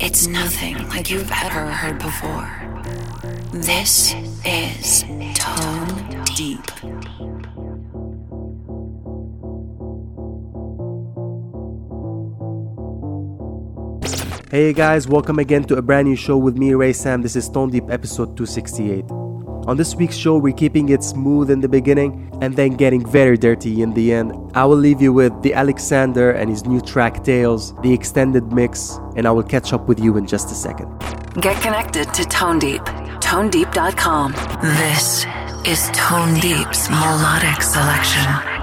It's nothing like you've ever heard before. This is Tone Deep. Hey guys, welcome again to a brand new show with me, Ray Sam. This is Tone Deep episode 268. On this week's show, we're keeping it smooth in the beginning and then getting very dirty in the end. I will leave you with the Alexander and his new track Tales, the extended mix, and I will catch up with you in just a second. Get connected to Tone Deep. ToneDeep.com. This is Tone Deep's melodic selection.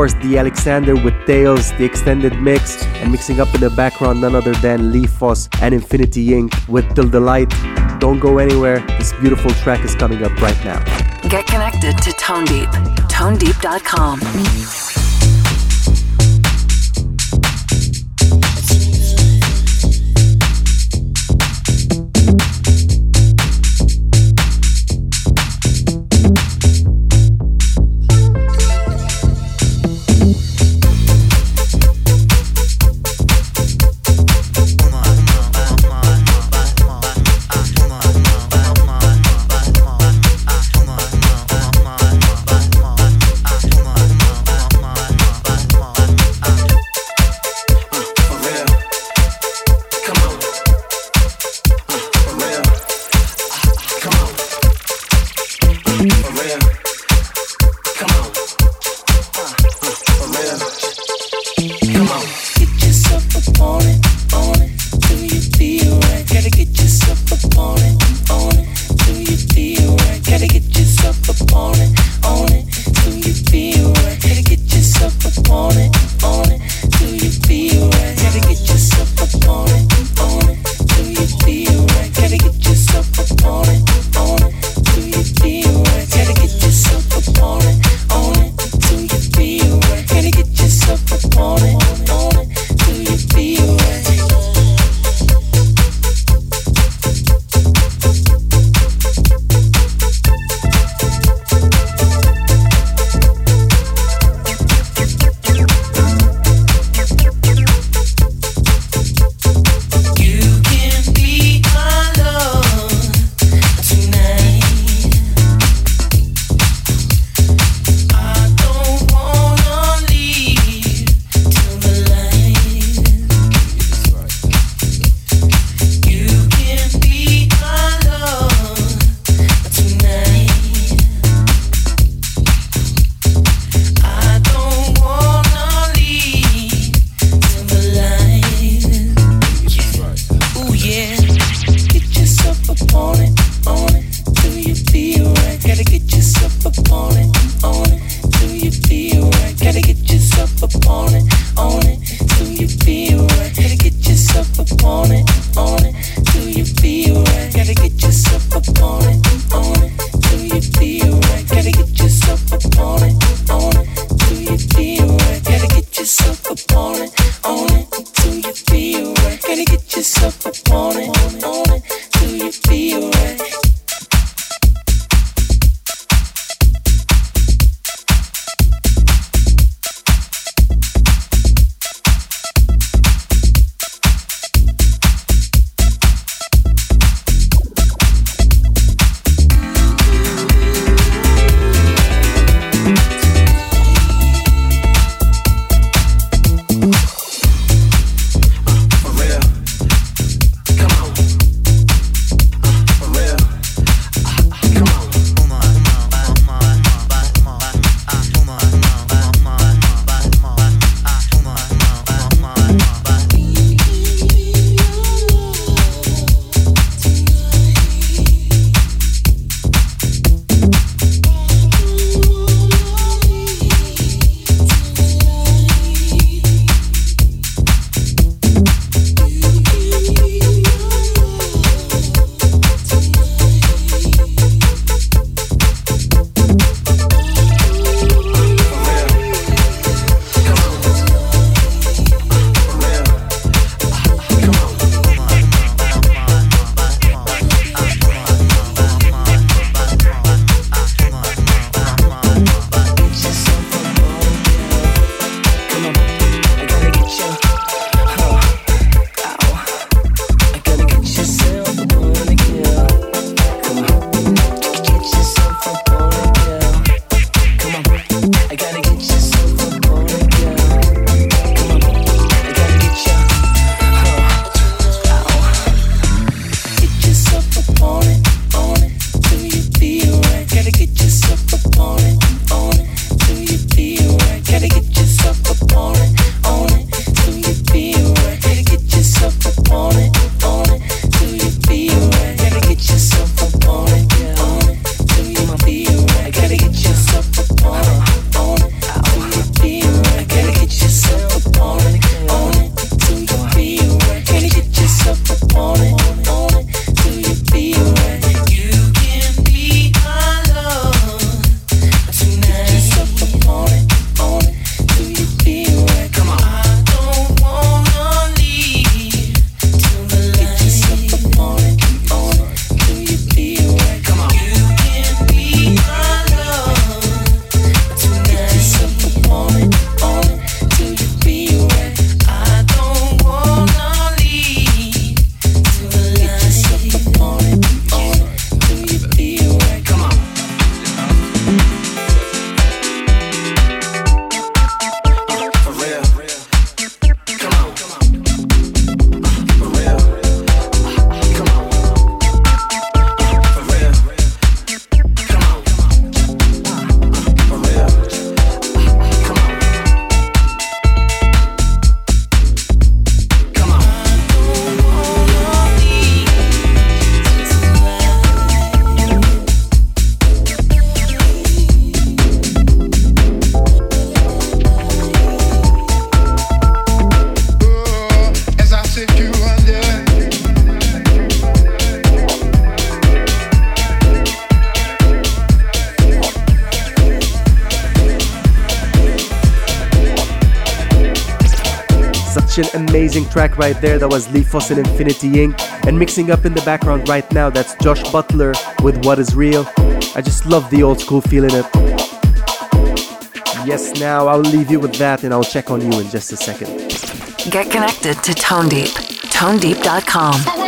Course, the Alexander with Tails, the extended mix, and mixing up in the background none other than Lee Foss and Infinity Ink with Till the Light. Don't go anywhere, this beautiful track is coming up right now. Get connected to Tone Deep, tonedeep.com. right there. That was Lee and Infinity Ink And mixing up in the background right now, that's Josh Butler with What Is Real. I just love the old school feeling it. Yes, now I'll leave you with that and I'll check on you in just a second. Get connected to Tone Deep. ToneDeep.com.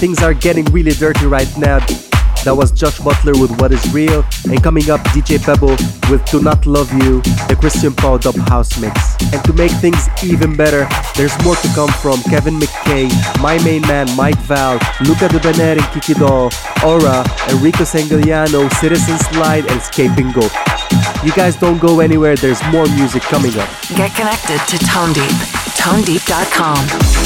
things are getting really dirty right now. That was Josh Butler with What Is Real, and coming up, DJ Pebble with Do Not Love You, the Christian Paul Dub House Mix. And to make things even better, there's more to come from Kevin McKay, My Main Man Mike Val, Luca De Bener and Kiki Doll, Aura, Enrico Sangiuliano, Citizen Slide, and Escaping Go. You guys don't go anywhere, there's more music coming up. Get connected to Tone Deep. ToneDeep.com.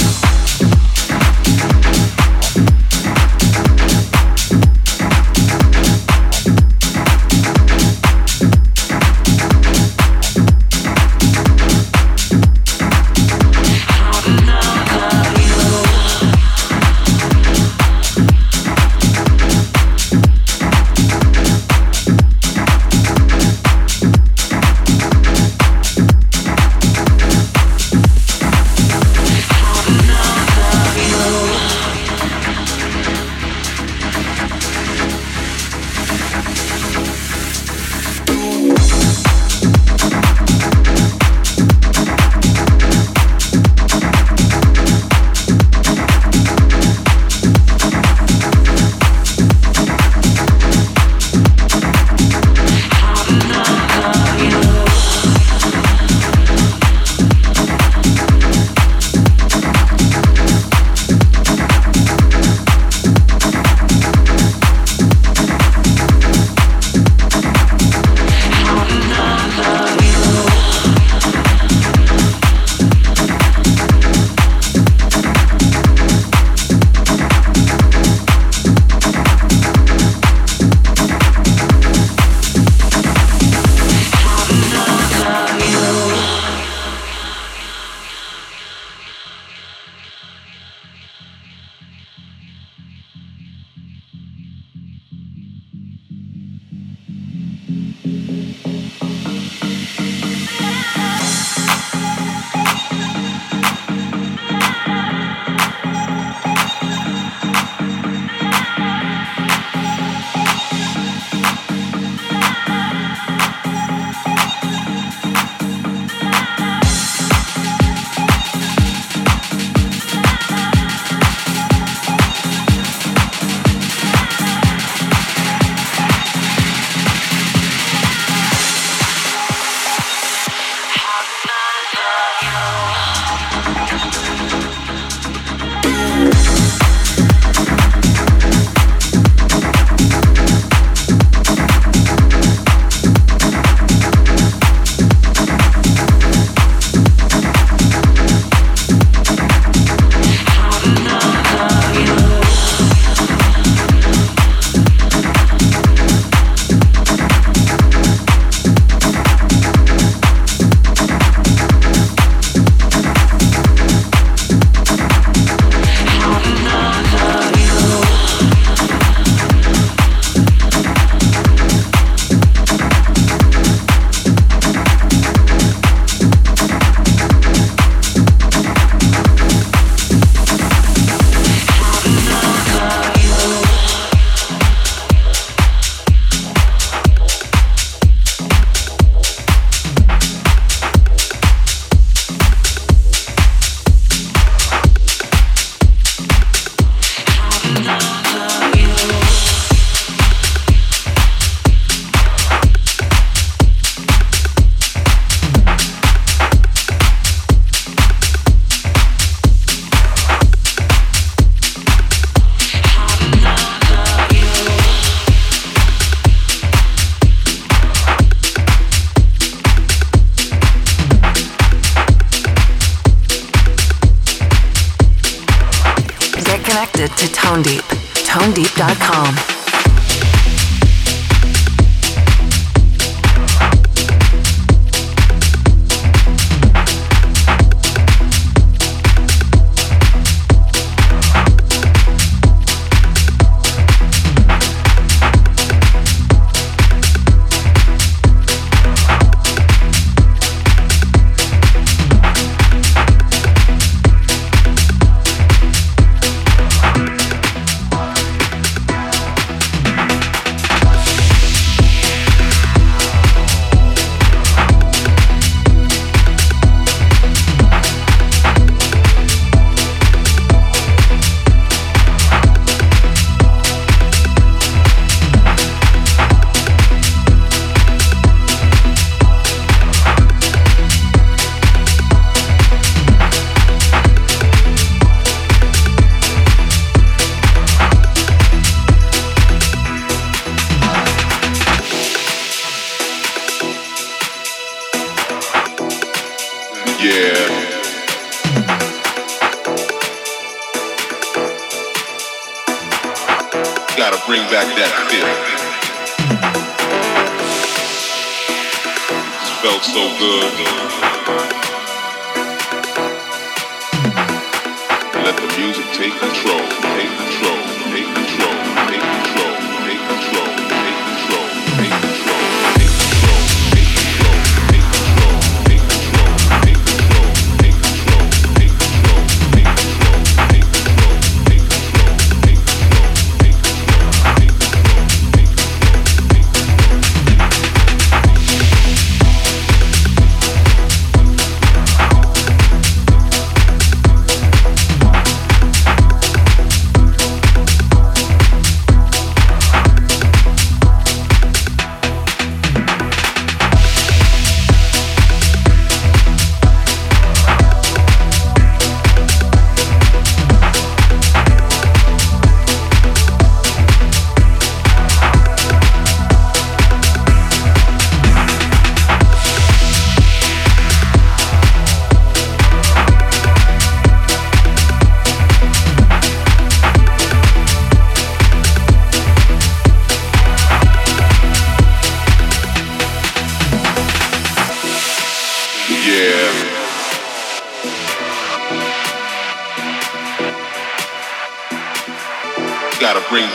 connected to Tone Deep. ToneDeep.com.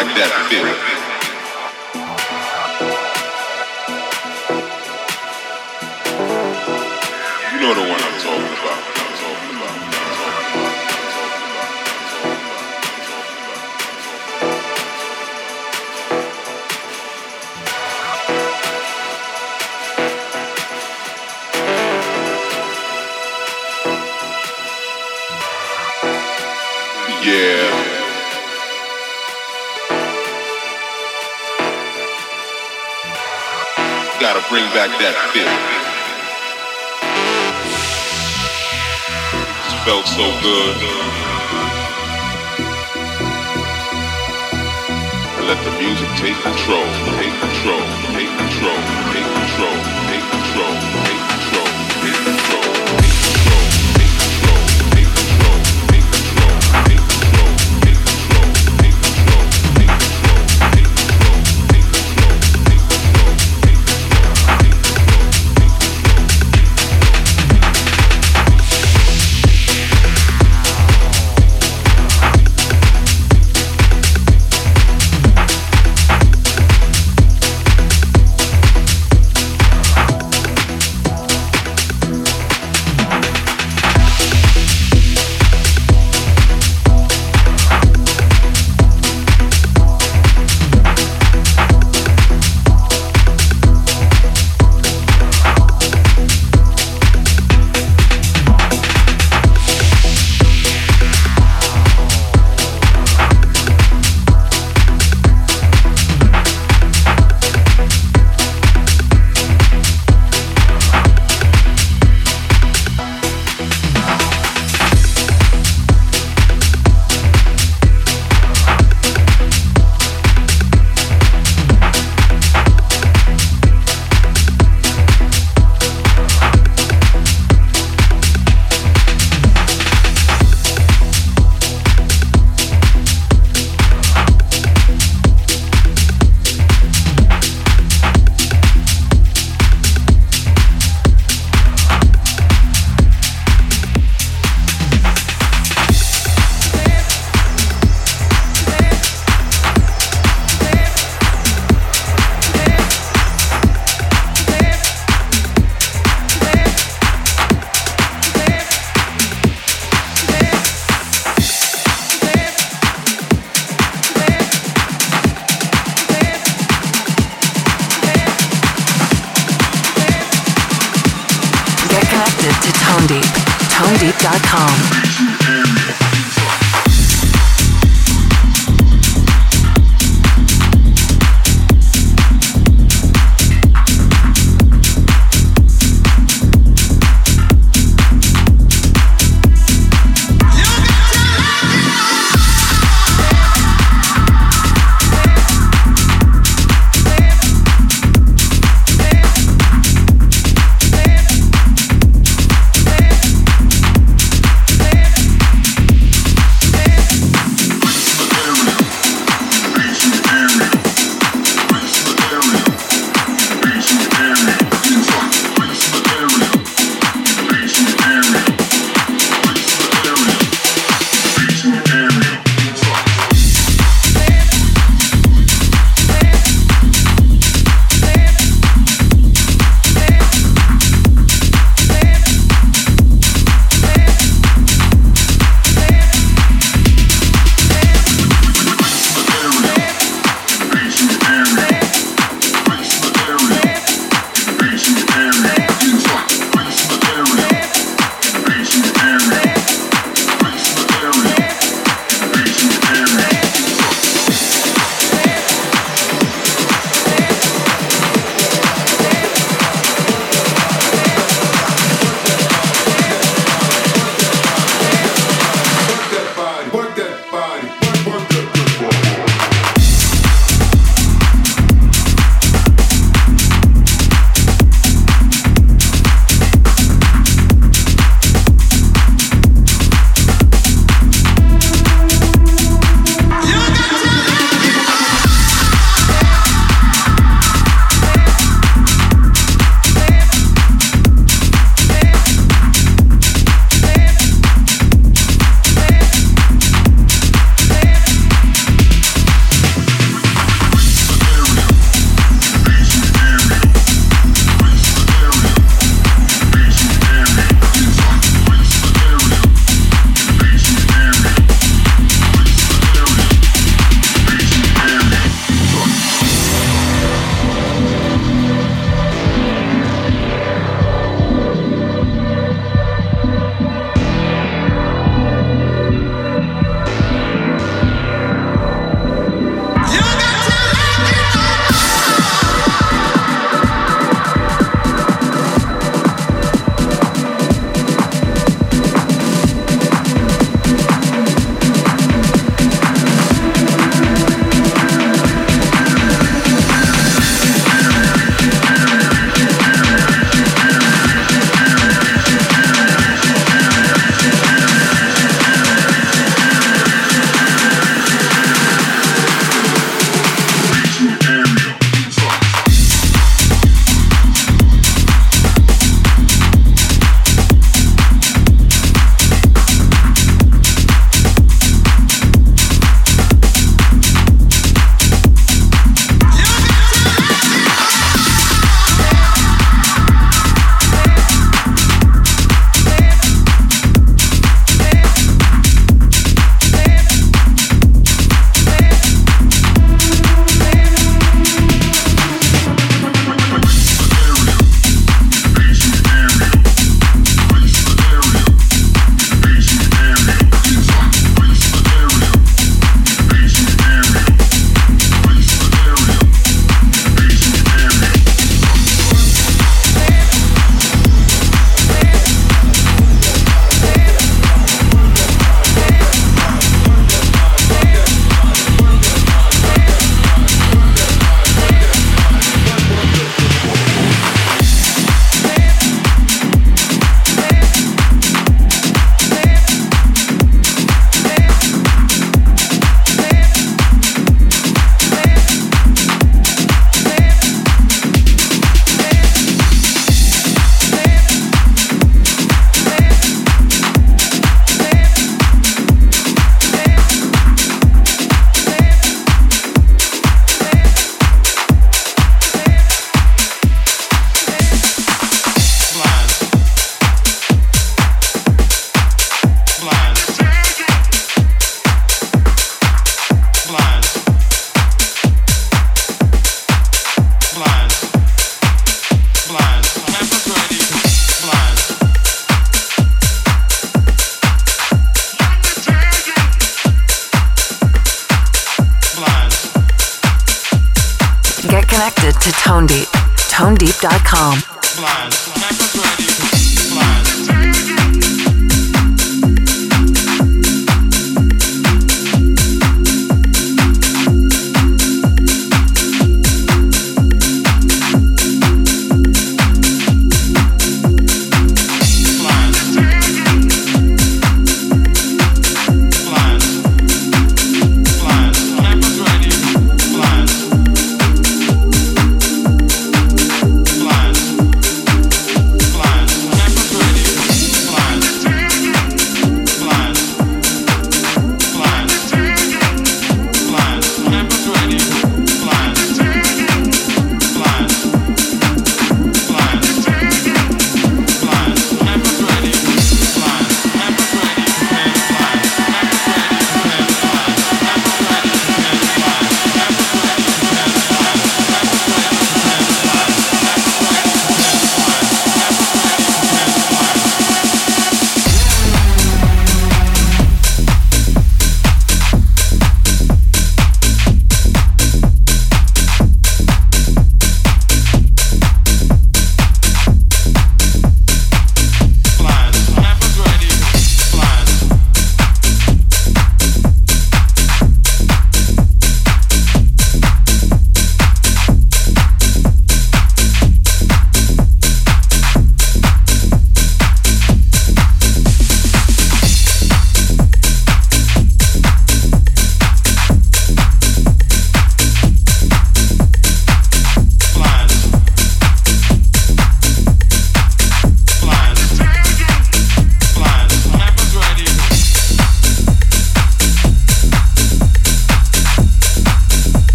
Like that.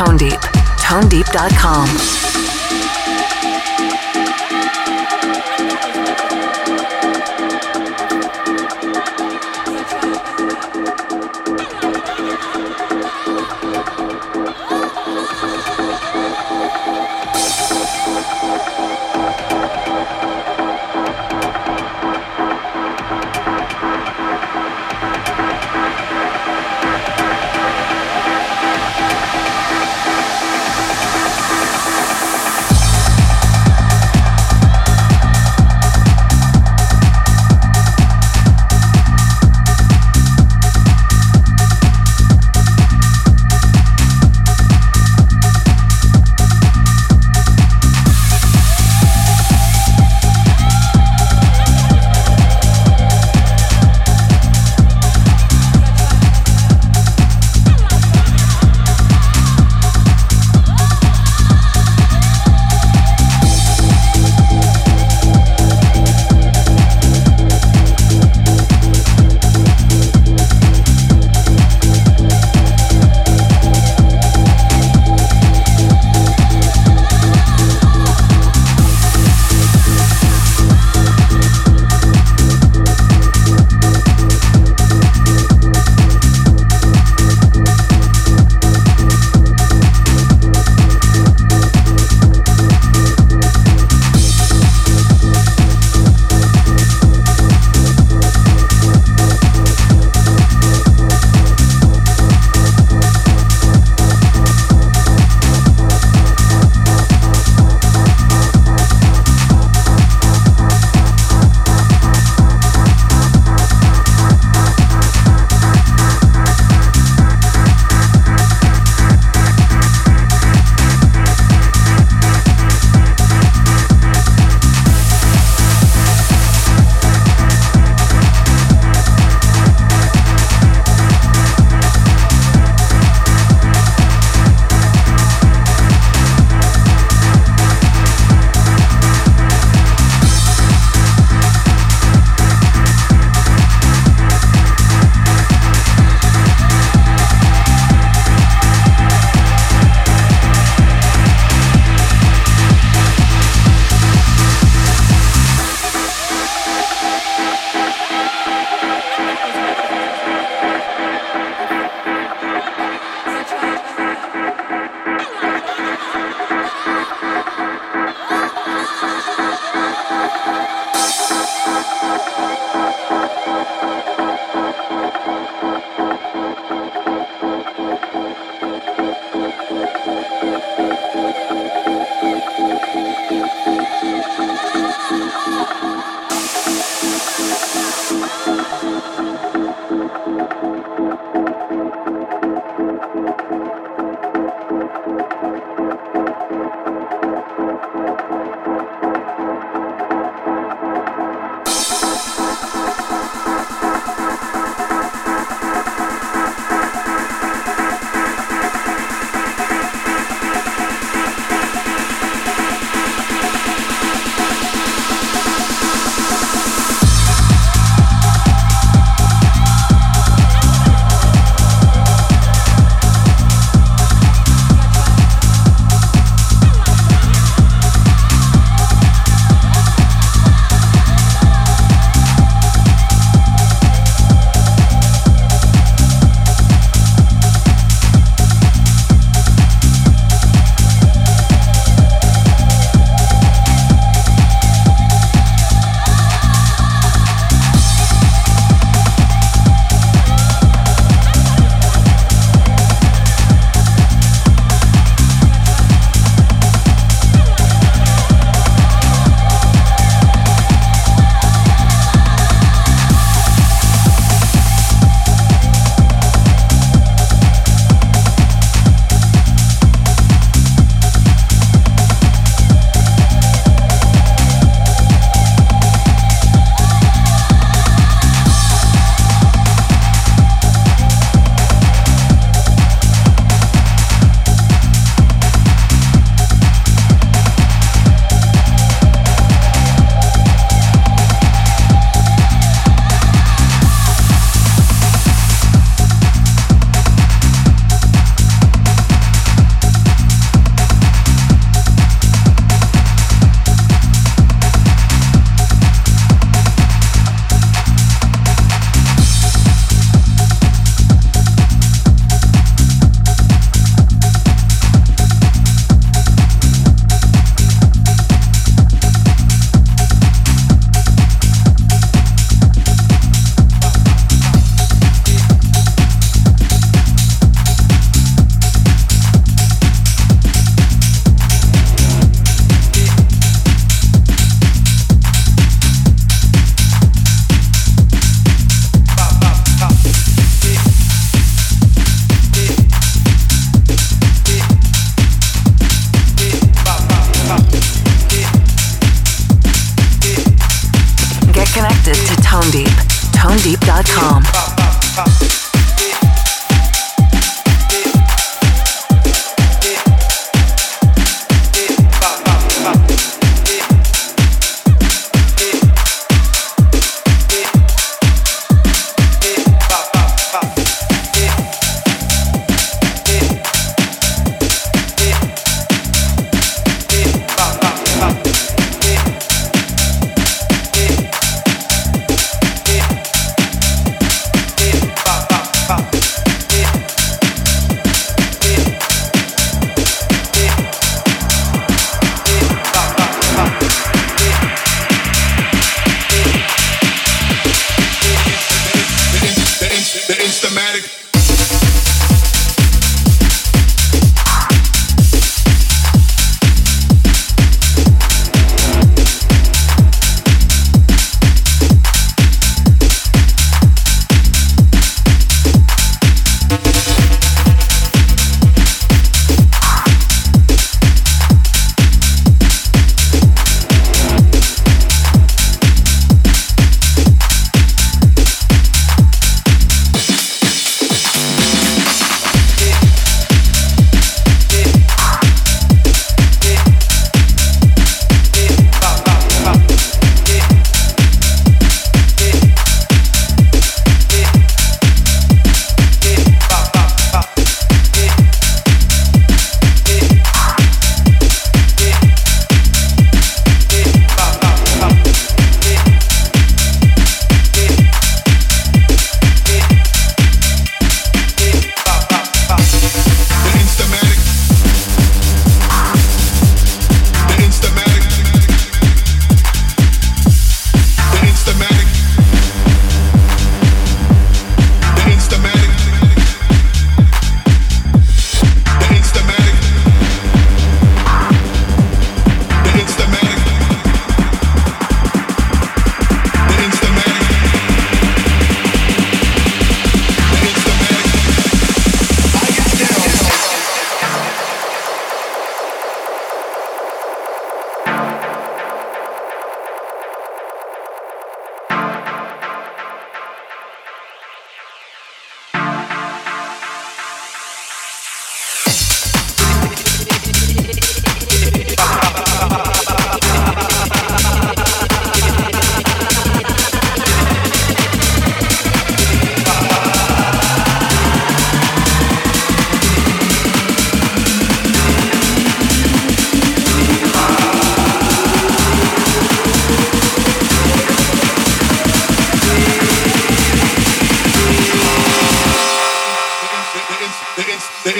Tone Deep. ToneDeep.com.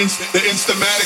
ba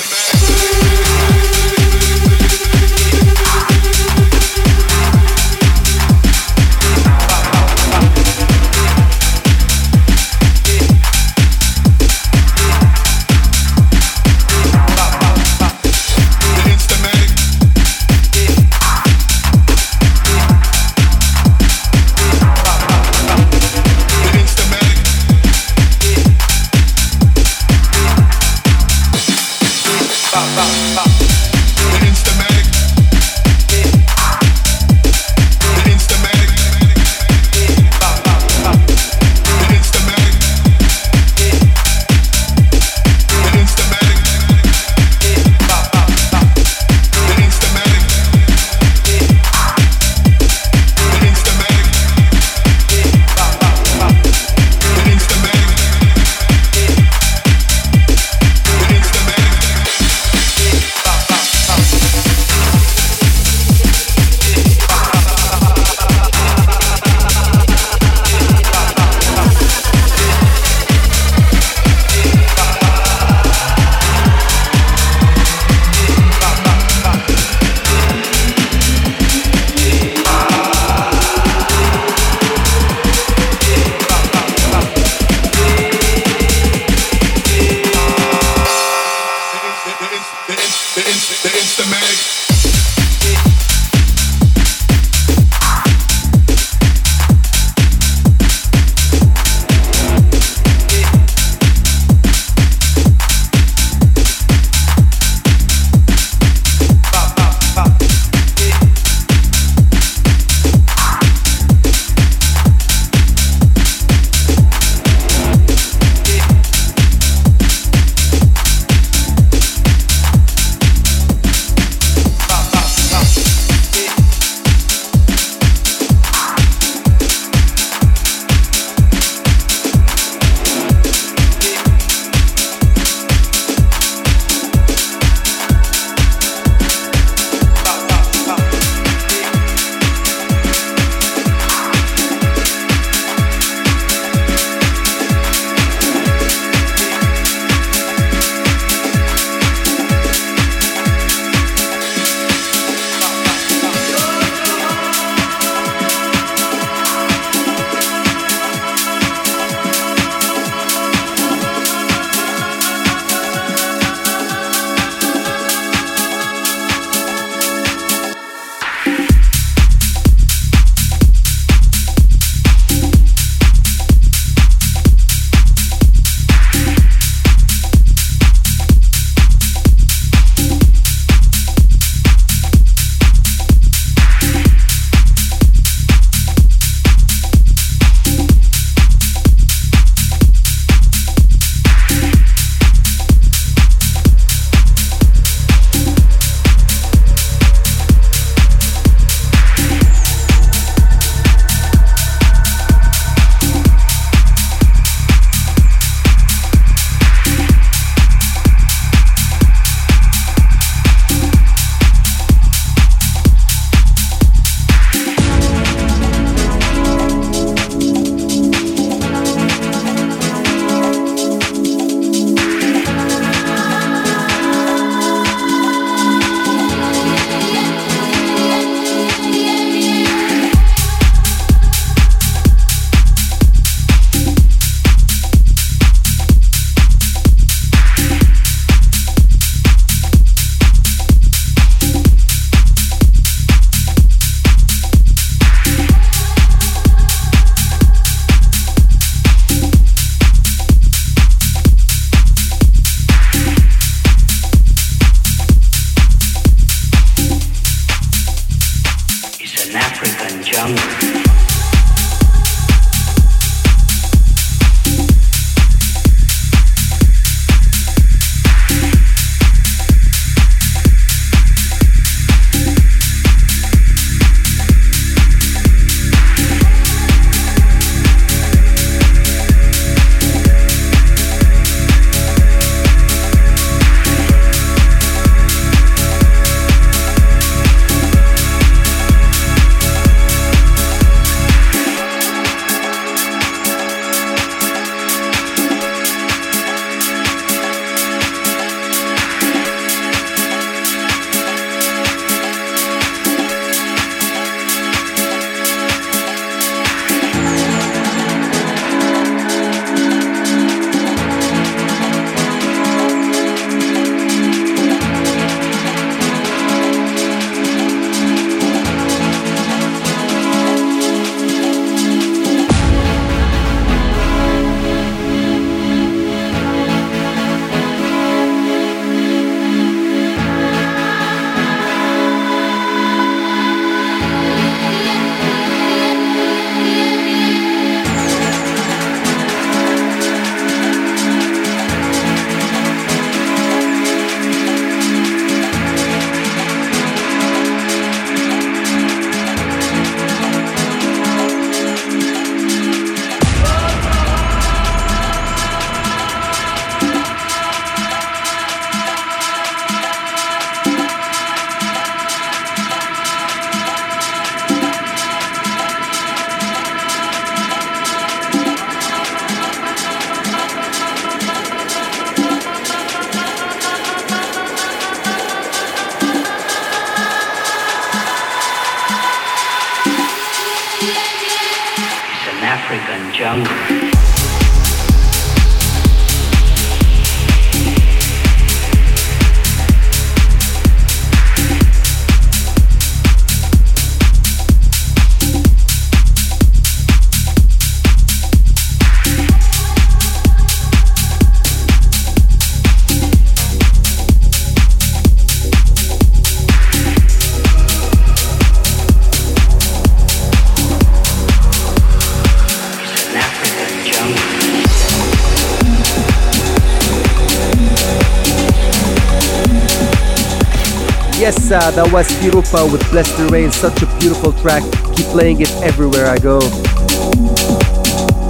that was Kirupa with Bless the Rain. Such a beautiful track. Keep playing it everywhere I go.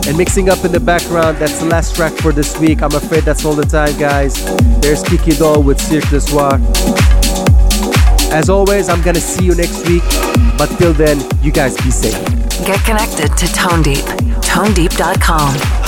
And mixing up in the background, that's the last track for this week. I'm afraid that's all the time, guys. There's Kiki Doll with Cirque du Soir. As always, I'm gonna see you next week. But till then, you guys be safe. Get connected to Tone Deep. ToneDeep.com.